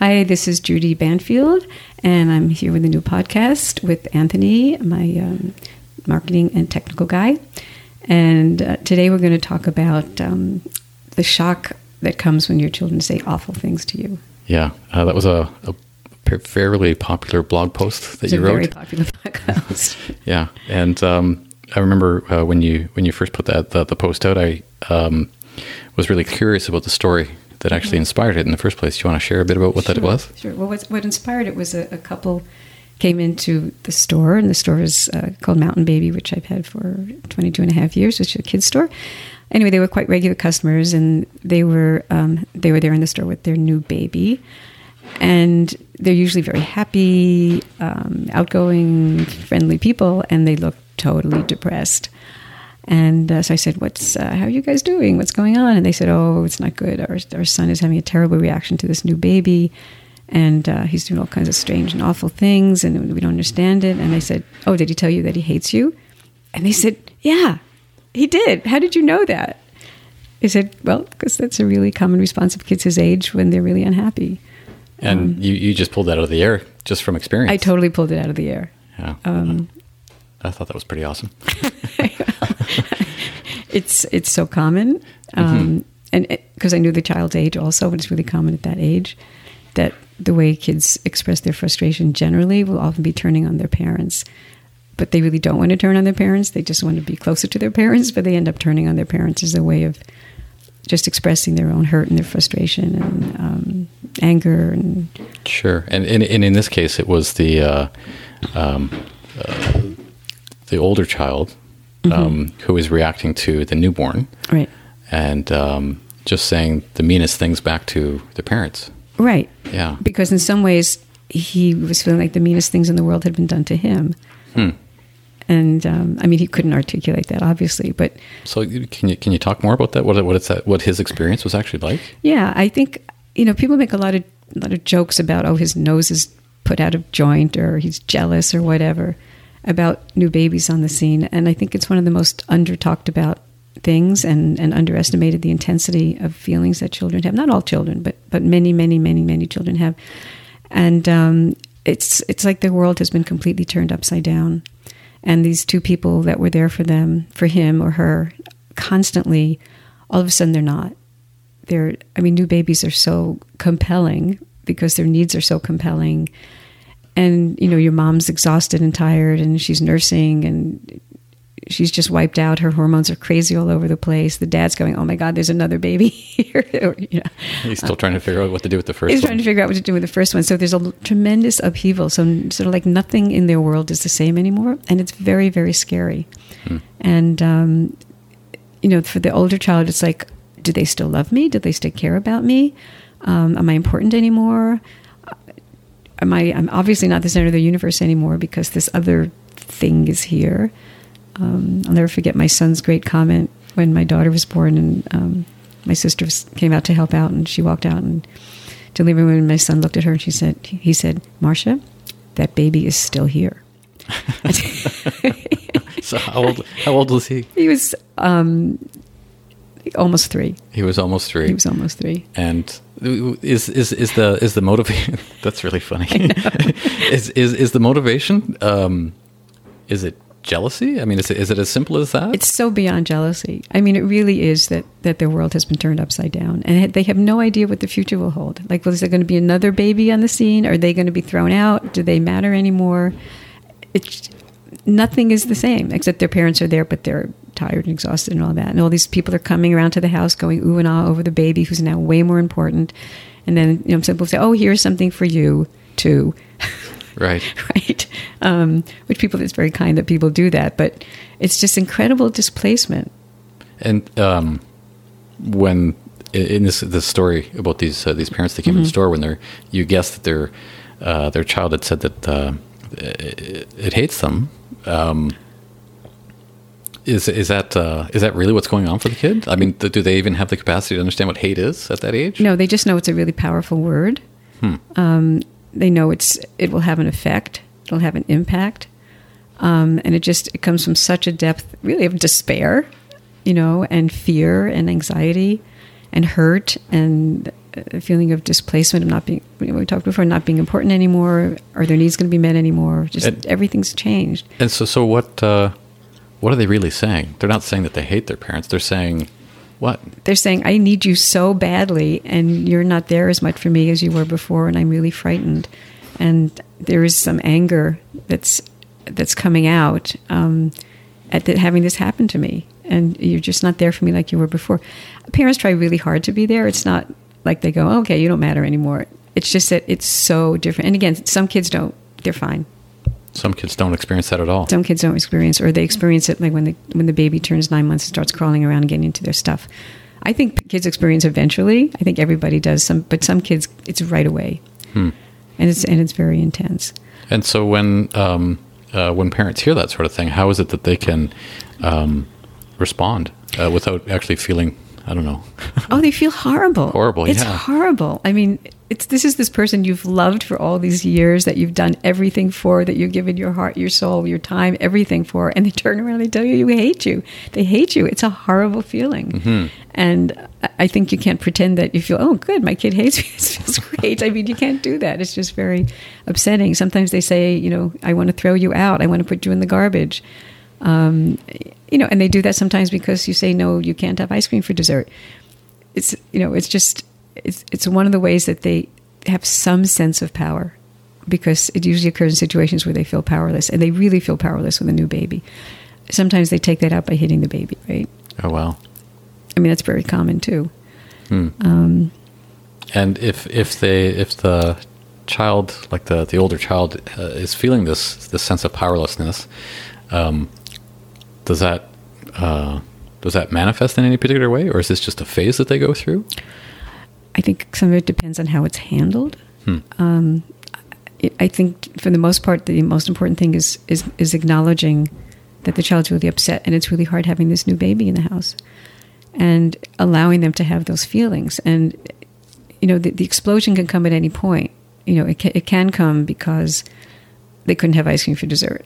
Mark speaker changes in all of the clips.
Speaker 1: Hi, this is Judy Banfield, and I'm here with a new podcast with Anthony, my um, marketing and technical guy. And uh, today we're going to talk about um, the shock that comes when your children say awful things to you.
Speaker 2: Yeah, uh, that was a, a, fairly popular blog post that
Speaker 1: it's
Speaker 2: you
Speaker 1: a
Speaker 2: wrote.
Speaker 1: Very popular blog post.
Speaker 2: yeah, and um, I remember uh, when you when you first put that the, the post out, I um, was really curious about the story that actually inspired it in the first place. Do you want to share a bit about what
Speaker 1: sure,
Speaker 2: that was?
Speaker 1: Sure. Well, what, what inspired it was a, a, couple came into the store, and the store is uh, called Mountain Baby, which I've had for 22 and a half years, which is a kid's store. Anyway, they were quite regular customers, and they were um, they were there in the store with their new baby, and they're usually very happy, um, outgoing, friendly people, and they look totally depressed. And uh, so I said, "What's uh, how are you guys doing? What's going on?" And they said, "Oh, it's not good. Our our son is having a terrible reaction to this new baby, and uh, he's doing all kinds of strange and awful things, and we don't understand it." And I said, "Oh, did he tell you that he hates you?" And they said, "Yeah, he did. How did you know that?" I said, "Well, because that's a really common response of kids his age when they're really unhappy."
Speaker 2: And um, you you just pulled that out of the air just from experience.
Speaker 1: I totally pulled it out of the air.
Speaker 2: Yeah. Um, I thought that was pretty awesome.
Speaker 1: it's it's so common, um, mm-hmm. and because I knew the child's age also, but it's really common at that age that the way kids express their frustration generally will often be turning on their parents. But they really don't want to turn on their parents. They just want to be closer to their parents, but they end up turning on their parents as a way of just expressing their own hurt and their frustration and um, anger and
Speaker 2: sure. And, and, and in this case, it was the uh, um, uh, the older child mm-hmm. um, who is reacting to the newborn,
Speaker 1: right?
Speaker 2: And um, just saying the meanest things back to the parents,
Speaker 1: right?
Speaker 2: Yeah,
Speaker 1: because in some ways he was feeling like the meanest things in the world had been done to him.
Speaker 2: Hmm.
Speaker 1: And um, I mean, he couldn't articulate that, obviously. But
Speaker 2: so, can you can you talk more about that? What what it's that, what his experience was actually like?
Speaker 1: Yeah, I think you know people make a lot of a lot of jokes about oh his nose is put out of joint or he's jealous or whatever about new babies on the scene. And I think it's one of the most under talked about things and, and underestimated the intensity of feelings that children have. Not all children, but, but many, many, many, many children have. And um, it's, it's like the world has been completely turned upside down. And these two people that were there for them, for him or her, constantly, all of a sudden they're not. They're, I mean, new babies are so compelling because their needs are so compelling and you know your mom's exhausted and tired and she's nursing and she's just wiped out. Her hormones are crazy all over the place. The dad's going oh my god there's another baby here.
Speaker 2: You know. he's still trying to figure out what to do with the first
Speaker 1: he's
Speaker 2: one.
Speaker 1: trying to figure out what to do with the first one. So there's a tremendous upheaval. So sort of like nothing in their world is the same anymore and it's very very scary. Hmm. and um, you know for the older child it's like do they still love me? Do they still care about me? Um, am i important anymore am I, I'm obviously not the center of the universe anymore because this other thing is here. Um, I'll never forget my son's great comment when my daughter was born and um, my sister came out to help out and she walked out and to leave when my son looked at her and she said, he said, Marcia, that baby is still here.
Speaker 2: so how old, how old was he?
Speaker 1: He was um, almost three.
Speaker 2: He was almost three.
Speaker 1: He was almost three.
Speaker 2: And is is is the is the motivation? that's really funny. is is is the motivation? Um, is it jealousy? I mean, is it is it as simple as that?
Speaker 1: It's so beyond jealousy. I mean, it really is that that their world has been turned upside down, and they have no idea what the future will hold. Like, well, is there going to be another baby on the scene? Are they going to be thrown out? Do they matter anymore? It's nothing is the same except their parents are there, but they're tired and exhausted and all that. And all these people are coming around to the house going ooh and ah over the baby who's now way more important. And then, you know, some people say, oh, here's something for you too.
Speaker 2: Right.
Speaker 1: right. Um, which people, it's very kind that people do that, but it's just incredible displacement.
Speaker 2: And um, when in this this story about these uh, these parents that came mm-hmm. in the mm-hmm. store when they're you guessed that their uh, their child had said that uh, it, it, hates them. Um, is is that uh, is that really what's going on for the kid? I mean, do they even have the capacity to understand what hate is at that age?
Speaker 1: No, they just know it's a really powerful word. Hmm. Um, they know it's it will have an effect. It'll have an impact, um, and it just it comes from such a depth, really, of despair, you know, and fear and anxiety, and hurt, and a feeling of displacement of not being. We talked before, not being important anymore. Are their needs going to be met anymore? Just
Speaker 2: And-
Speaker 1: everything's changed.
Speaker 2: And so, so what? Uh, what are they really saying? They're not saying that they hate their parents. They're saying, what?
Speaker 1: They're saying, "I need you so badly, and you're not there as much for me as you were before, and I'm really frightened." And there is some anger that's that's coming out um, at the, having this happen to me, and you're just not there for me like you were before. Parents try really hard to be there. It's not like they go, "Okay, you don't matter anymore." It's just that it's so different. And again, some kids don't; they're fine.
Speaker 2: Some kids don't experience that at all.
Speaker 1: Some kids don't experience, or they experience it like when the when the baby turns nine months and starts crawling around and getting into their stuff. I think kids experience eventually. I think everybody does. Some, but some kids, it's right away,
Speaker 2: Hmm.
Speaker 1: and it's and it's very intense.
Speaker 2: And so when um, uh, when parents hear that sort of thing, how is it that they can um, respond uh, without actually feeling? I don't know.
Speaker 1: Oh, they feel horrible.
Speaker 2: Horrible,
Speaker 1: It's
Speaker 2: yeah.
Speaker 1: horrible. I mean, it's this is this person you've loved for all these years that you've done everything for, that you've given your heart, your soul, your time, everything for, and they turn around and they tell you you hate you. They hate you. It's a horrible feeling.
Speaker 2: Mm-hmm.
Speaker 1: And I- think you can't pretend that you feel, oh, good, my kid hates me. This feels great. I mean, you can't do that. It's just very upsetting. Sometimes they say, you know, I want to throw you out. I want to put you in the garbage. Um, you know, and they do that sometimes because you say, no, you can't have ice cream for dessert it's you know it's just it's it's one of the ways that they have some sense of power because it usually occurs in situations where they feel powerless and they really feel powerless with a new baby sometimes they take that out by hitting the baby right
Speaker 2: Oh wow.
Speaker 1: i mean that's very common too
Speaker 2: Hmm.
Speaker 1: um,
Speaker 2: And if if they if the child like the the older child uh, is feeling this this sense of powerlessness, um, does that uh, does that manifest in any particular way, or is this just a phase that they go through?
Speaker 1: i think some of it depends on how it's handled
Speaker 2: Hmm.
Speaker 1: um, I- I think for the most part, the most important thing is is is acknowledging that the child's really upset and it's really hard having this new baby in the house, and allowing them to have those feelings. And you know, the, the explosion can come at any point. You know, it can, it can come because they couldn't have ice cream for dessert.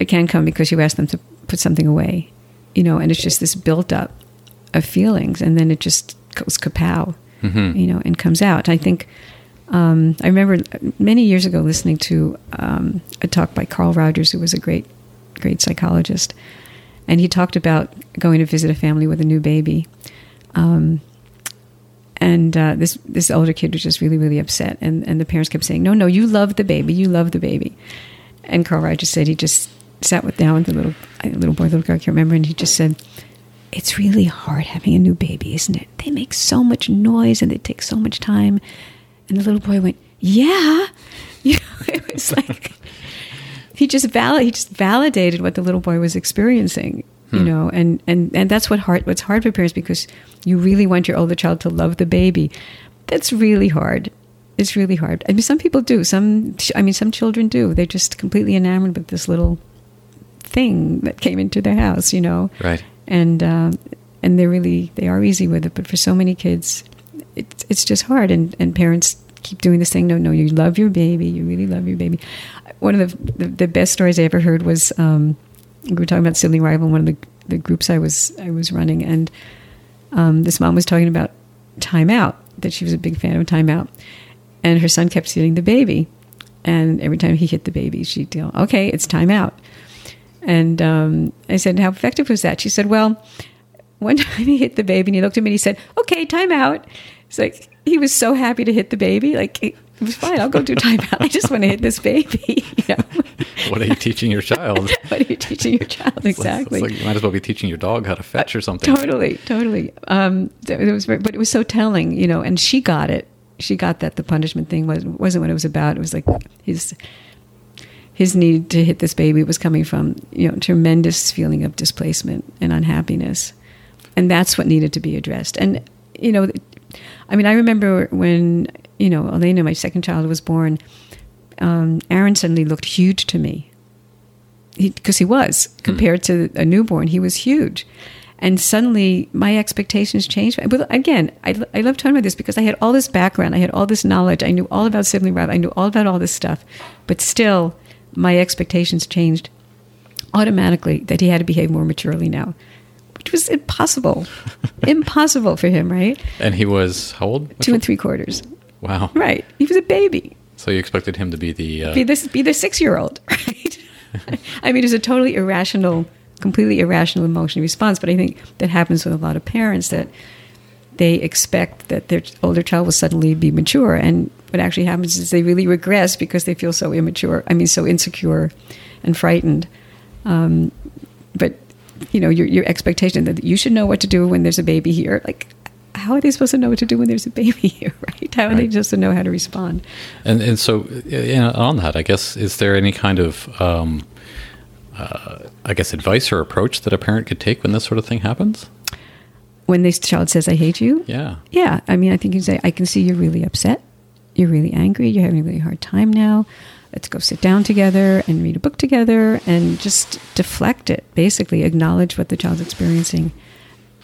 Speaker 1: It can come because you asked them to put something away. You know, and it's just this built up of feelings, and then it just goes kapow
Speaker 2: Mhm.
Speaker 1: you know, and comes out. I think um, I remember many years ago listening to um, a talk by Carl Rogers, who was a great, great psychologist, and he talked about going to visit a family with a new baby. Um, and uh, this this older kid was just really really upset, and and the parents kept saying, "No, no, you love the baby, you love the baby." And Carl Rogers said he just sat with down with the little little boy, little girl, I can't remember, and he just said, it's really hard having a new baby, isn't it? They make so much noise and they take so much time. And the little boy went, "Yeah," you know, it was like he just val- he just validated what the little boy was experiencing, you
Speaker 2: Hmm.
Speaker 1: know, and and and that's what hard what's hard for parents because you really want your older child to love the baby. That's really hard. It's really hard. I mean, some people do. Some, I mean, some children do. They're just completely enamored with this little thing that came into their house, you know
Speaker 2: Right.
Speaker 1: and um, and they're really they are easy with it. But for so many kids, it's it's just hard. And and parents keep doing this thing. No, no, you love your baby. You really love your baby. One of the the, the best stories I ever heard was um, we were talking about sibling rival. in One of the the groups I was I was running, and um, this mom was talking about Time Out. That she was a big fan of Time Out, and her son kept hitting the baby. And every time he hit the baby, she'd go, "Okay, it's time out." And um, I said, How effective was that? She said, Well, one time he hit the baby and he looked at me and he said, Okay, time out. It's like he was so happy to hit the baby. Like, it was fine. I'll go do time out. I just want to hit this baby. You know?
Speaker 2: What are you teaching your child?
Speaker 1: what are you teaching your child?
Speaker 2: It's like-
Speaker 1: Exactly.
Speaker 2: It's like you might as well be teaching your dog how to fetch or something.
Speaker 1: Totally, totally. Um, it was, but it was so telling, you know. And she got it. She got that the punishment thing was wasn't what it was about. It was like his his need to hit this baby was coming from you know tremendous feeling of displacement and unhappiness, and that's what needed to be addressed. And you know, I mean, I remember when you know Elena, my second child, was born. Um, Aaron suddenly looked huge to me. Because he, was. Compared to a newborn he was huge. And suddenly my expectations changed. But again I, I love talking about this because i had all this background. I had all this knowledge. I knew all about sibling rivalry. I knew all about all this stuff. But still my expectations changed automatically that he had to behave more maturely now which was impossible, impossible for him, right?
Speaker 2: And he was how old? Which
Speaker 1: Two and three quarters,
Speaker 2: Wow.
Speaker 1: right? He was a baby.
Speaker 2: So you expected him to be the uh,
Speaker 1: Be this, be the six year old, right? I mean, it's a totally irrational, completely irrational emotion response. But I think that happens with a lot of parents that they expect that their older child will suddenly be mature, and what actually happens is they really regress because they feel so immature. I mean, so insecure and frightened. Um, but you know, your your expectation that you should know what to do when there's a baby here, like. How are they supposed to know what to do when there's a baby here, right? How are they
Speaker 2: Right.
Speaker 1: supposed to know how to respond?
Speaker 2: And and so on that, I guess is there any kind of um, uh, I guess advice or approach that a parent could take when this sort of thing happens?
Speaker 1: When this child says, I hate you,
Speaker 2: Yeah.
Speaker 1: Yeah, I mean, I think you say, I can see you're really upset. You're really angry. You're having a really hard time now. Let's go sit down together and read a book together and just deflect it. Basically, acknowledge what the child's experiencing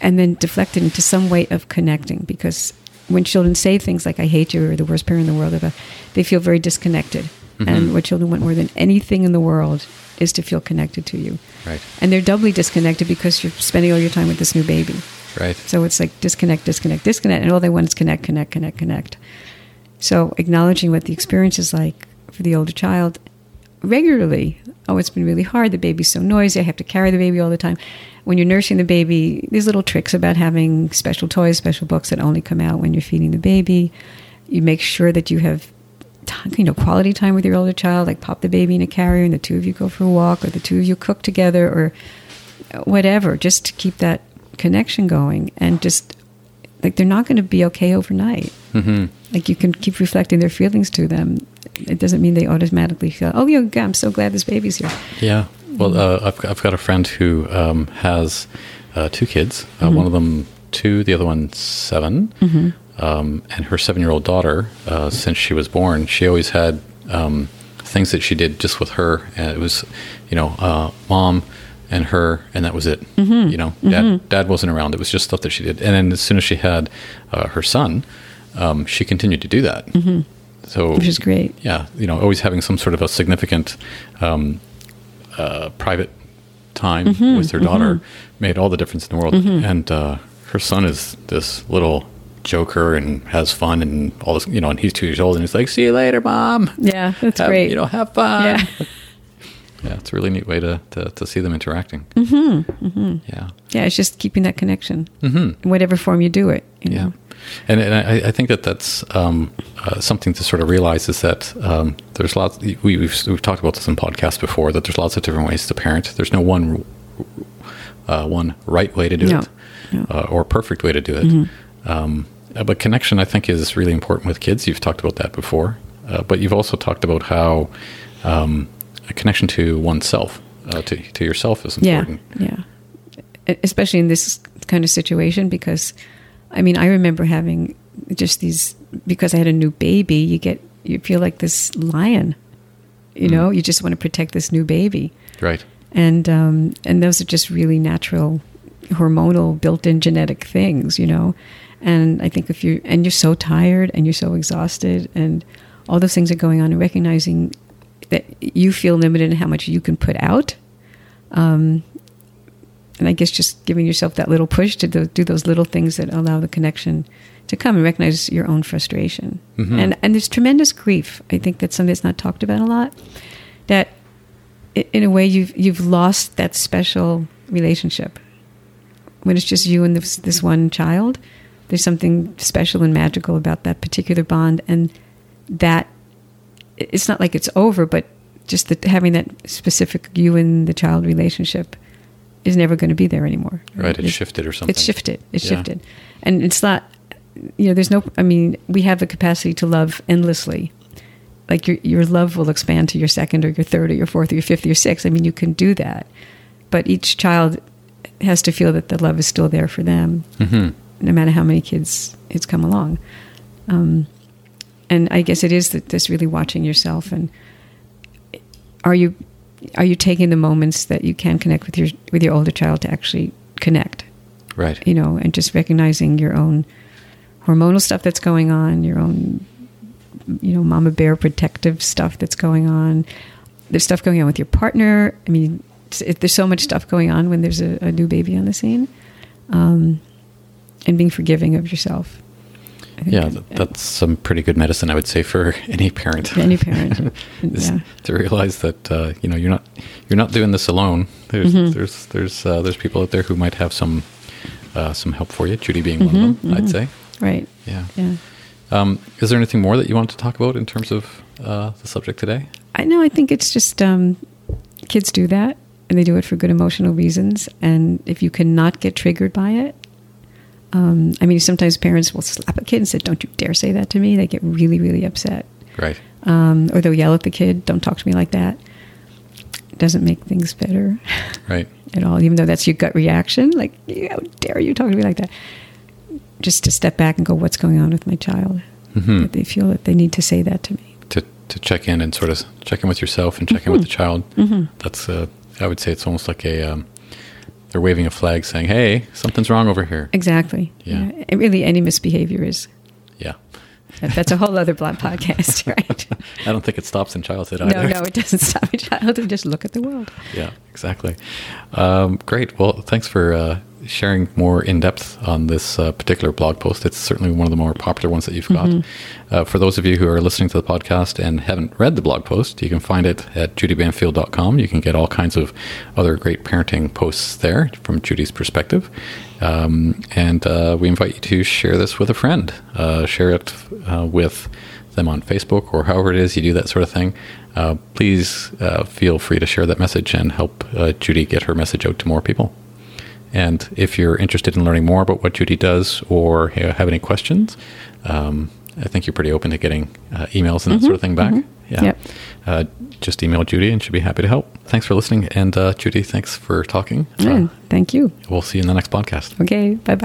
Speaker 1: and then deflect it into some way of connecting. Because when children say things like, I hate you or the worst parent in the world, they feel very disconnected. Mm-hmm. And what children want more than anything in the world is to feel connected to you.
Speaker 2: Right.
Speaker 1: And they're doubly disconnected because you're spending all your time with this new baby.
Speaker 2: Right.
Speaker 1: So it's like disconnect, disconnect, disconnect, and all they want is connect, connect, connect, connect. So acknowledging what the experience is like for the older child regularly. Oh, it's been really hard. The baby's so noisy. I have to carry the baby all the time. When you're nursing the baby, there's little tricks about having special toys, special books that only come out when you're feeding the baby. You make sure that you have you know quality time with your older child like pop the baby in a carrier and the two of you go for a walk or the two of you cook together or whatever just to keep that connection going and just like they're not going to be okay overnight.
Speaker 2: Hmm
Speaker 1: like you can keep reflecting their feelings to them. It doesn't mean they automatically feel oh yeah i'm so glad this baby's here.
Speaker 2: Yeah. Well, uh, I've, got- I've got a friend who um, has uh, two kids. Uh, One of them two, the other one 7 Um, and her seven-year-old daughter, uh, since she was born, she always had um, things that she did just with her. And it was, you know, uh, mom and her, and that was it. You know, dad, dad wasn't around. It was just stuff that she did. And then as soon as she had uh, her son, um, she continued to do that. So,
Speaker 1: which is great
Speaker 2: yeah, you know, always having some sort of a significant um, uh, private time
Speaker 1: Mm-hmm,
Speaker 2: with her daughter made all the difference in the world. And uh, her son is this little joker and has fun and all this, you know, and he's two years old and he's like, "See you later, mom."
Speaker 1: yeah that's
Speaker 2: Have-
Speaker 1: great
Speaker 2: You know, have fun.
Speaker 1: Yeah.
Speaker 2: yeah, it's a really neat way to to, to see them interacting. Mm-hmm, Yeah.
Speaker 1: yeah it's just keeping that connection in whatever form you do it you
Speaker 2: Yeah,
Speaker 1: know?
Speaker 2: and, and I, I think that that's um, uh, something to sort of realize is that um, there's lots. We, we've we've talked about this in podcasts before that there's lots of different ways to parent. There's no one uh, one right way to do
Speaker 1: No,
Speaker 2: it
Speaker 1: no. Mm-hmm.
Speaker 2: Uh, or perfect way to do it. Um, uh, but connection, I think, is really important with kids. You've talked about that before, uh, but you've also talked about how um, a connection to oneself, uh, to to yourself, is important.
Speaker 1: Yeah, yeah. Especially in this kind of situation, because I mean, I remember having just these because I had a new baby. You get you feel like this lion, you know. You just want to protect this new baby,
Speaker 2: Right.
Speaker 1: and um, and those are just really natural, hormonal, built-in genetic things, you know. And I think if you and you're so tired and you're so exhausted and all those things are going on, and recognizing that you feel limited in how much you can put out, um, and I guess just giving yourself that little push to do, those little things that allow the connection to come and recognize your own frustration. And and there's tremendous grief. I think that's something that's not talked about a lot. That in a way you've you've lost that special relationship when it's just you and this this one child. There's something special and magical about that particular bond, and that it's not like it's over, but just that having that specific you and the child relationship is never going to be there anymore.
Speaker 2: Right. It's
Speaker 1: It's-
Speaker 2: shifted or something.
Speaker 1: It's shifted. It's
Speaker 2: Yeah.
Speaker 1: shifted, and it's not. You know, there's no. I mean, we have the capacity to love endlessly. Like your your love will expand to your second or your third or your fourth or your fifth or your sixth. I mean, you can do that, but each child has to feel that the love is still there for them,
Speaker 2: hmm
Speaker 1: no matter how many kids it's come along. Um, and I guess it is that this really watching yourself and are you are you taking the moments that you can connect with your with your older child to actually connect,
Speaker 2: Right.
Speaker 1: you know, and just recognizing your own hormonal stuff that's going on, your own you know, mama bear protective stuff that's going on. There's stuff going on with your partner. I mean, it, there's so much stuff going on when there's a, a new baby on the scene, um, and being forgiving of yourself.
Speaker 2: Yeah,
Speaker 1: that-
Speaker 2: that, that's some pretty good medicine, I would say, for any parent.
Speaker 1: Any parent, yeah.
Speaker 2: to realize that uh, you know you're not you're not doing this alone. There's
Speaker 1: Mm-hmm.
Speaker 2: there's there's uh, there's people out there who might have some uh, some help for you. Judy being one of them, I'd say.
Speaker 1: right.
Speaker 2: Yeah.
Speaker 1: Yeah.
Speaker 2: Um, is there anything more that you want to talk about in terms of uh, the subject today?
Speaker 1: I know. I think it's just um, kids do that, and they do it for good emotional reasons. And if you cannot get triggered by it, um, I mean, sometimes parents will slap a kid and say, "Don't you dare say that to me." They get really, really upset,
Speaker 2: Right.
Speaker 1: um, or they'll yell at the kid, "Don't talk to me like that." It doesn't make things better
Speaker 2: Right.
Speaker 1: at all, even though that's your gut reaction. Like, how dare you talk to me like that? Just to step back and go, "What's going on with my child?"
Speaker 2: Mhm.
Speaker 1: That they feel that they need to say that to me.
Speaker 2: To to check in and sort of check in with yourself and check in with the child. That's uh, I would say it's almost like a um, they're waving a flag saying, "Hey, something's wrong over here."
Speaker 1: Exactly.
Speaker 2: Yeah.
Speaker 1: And really, any misbehavior is.
Speaker 2: Yeah.
Speaker 1: That's a whole other blog podcast, right?
Speaker 2: I don't think it stops in childhood either.
Speaker 1: no, no, it doesn't stop in childhood. just look at the world.
Speaker 2: Yeah, exactly. Um, great. Well, thanks for uh, sharing more in depth on this uh, particular blog post. It's certainly one of the more popular ones that you've got. Uh, for those of you who are listening to the podcast and haven't read the blog post, you can find it at judybanfield.com. You can get all kinds of other great parenting posts there from Judy's perspective. Um, and uh, we invite you to share this with a friend. Uh, share it uh, with them on Facebook or however it is you do that sort of thing, uh, please uh, feel free to share that message and help uh, Judy get her message out to more people. And if you're interested in learning more about what Judy does or ha- have any questions, um, I think you're pretty open to getting uh, emails and that sort of thing back. Yeah.
Speaker 1: Yep.
Speaker 2: Uh, just email Judy and she'll be happy to help. Thanks for listening. And uh, Judy, thanks for talking. Uh,
Speaker 1: thank you.
Speaker 2: we'll see you in the next podcast.
Speaker 1: Okay, bye bye.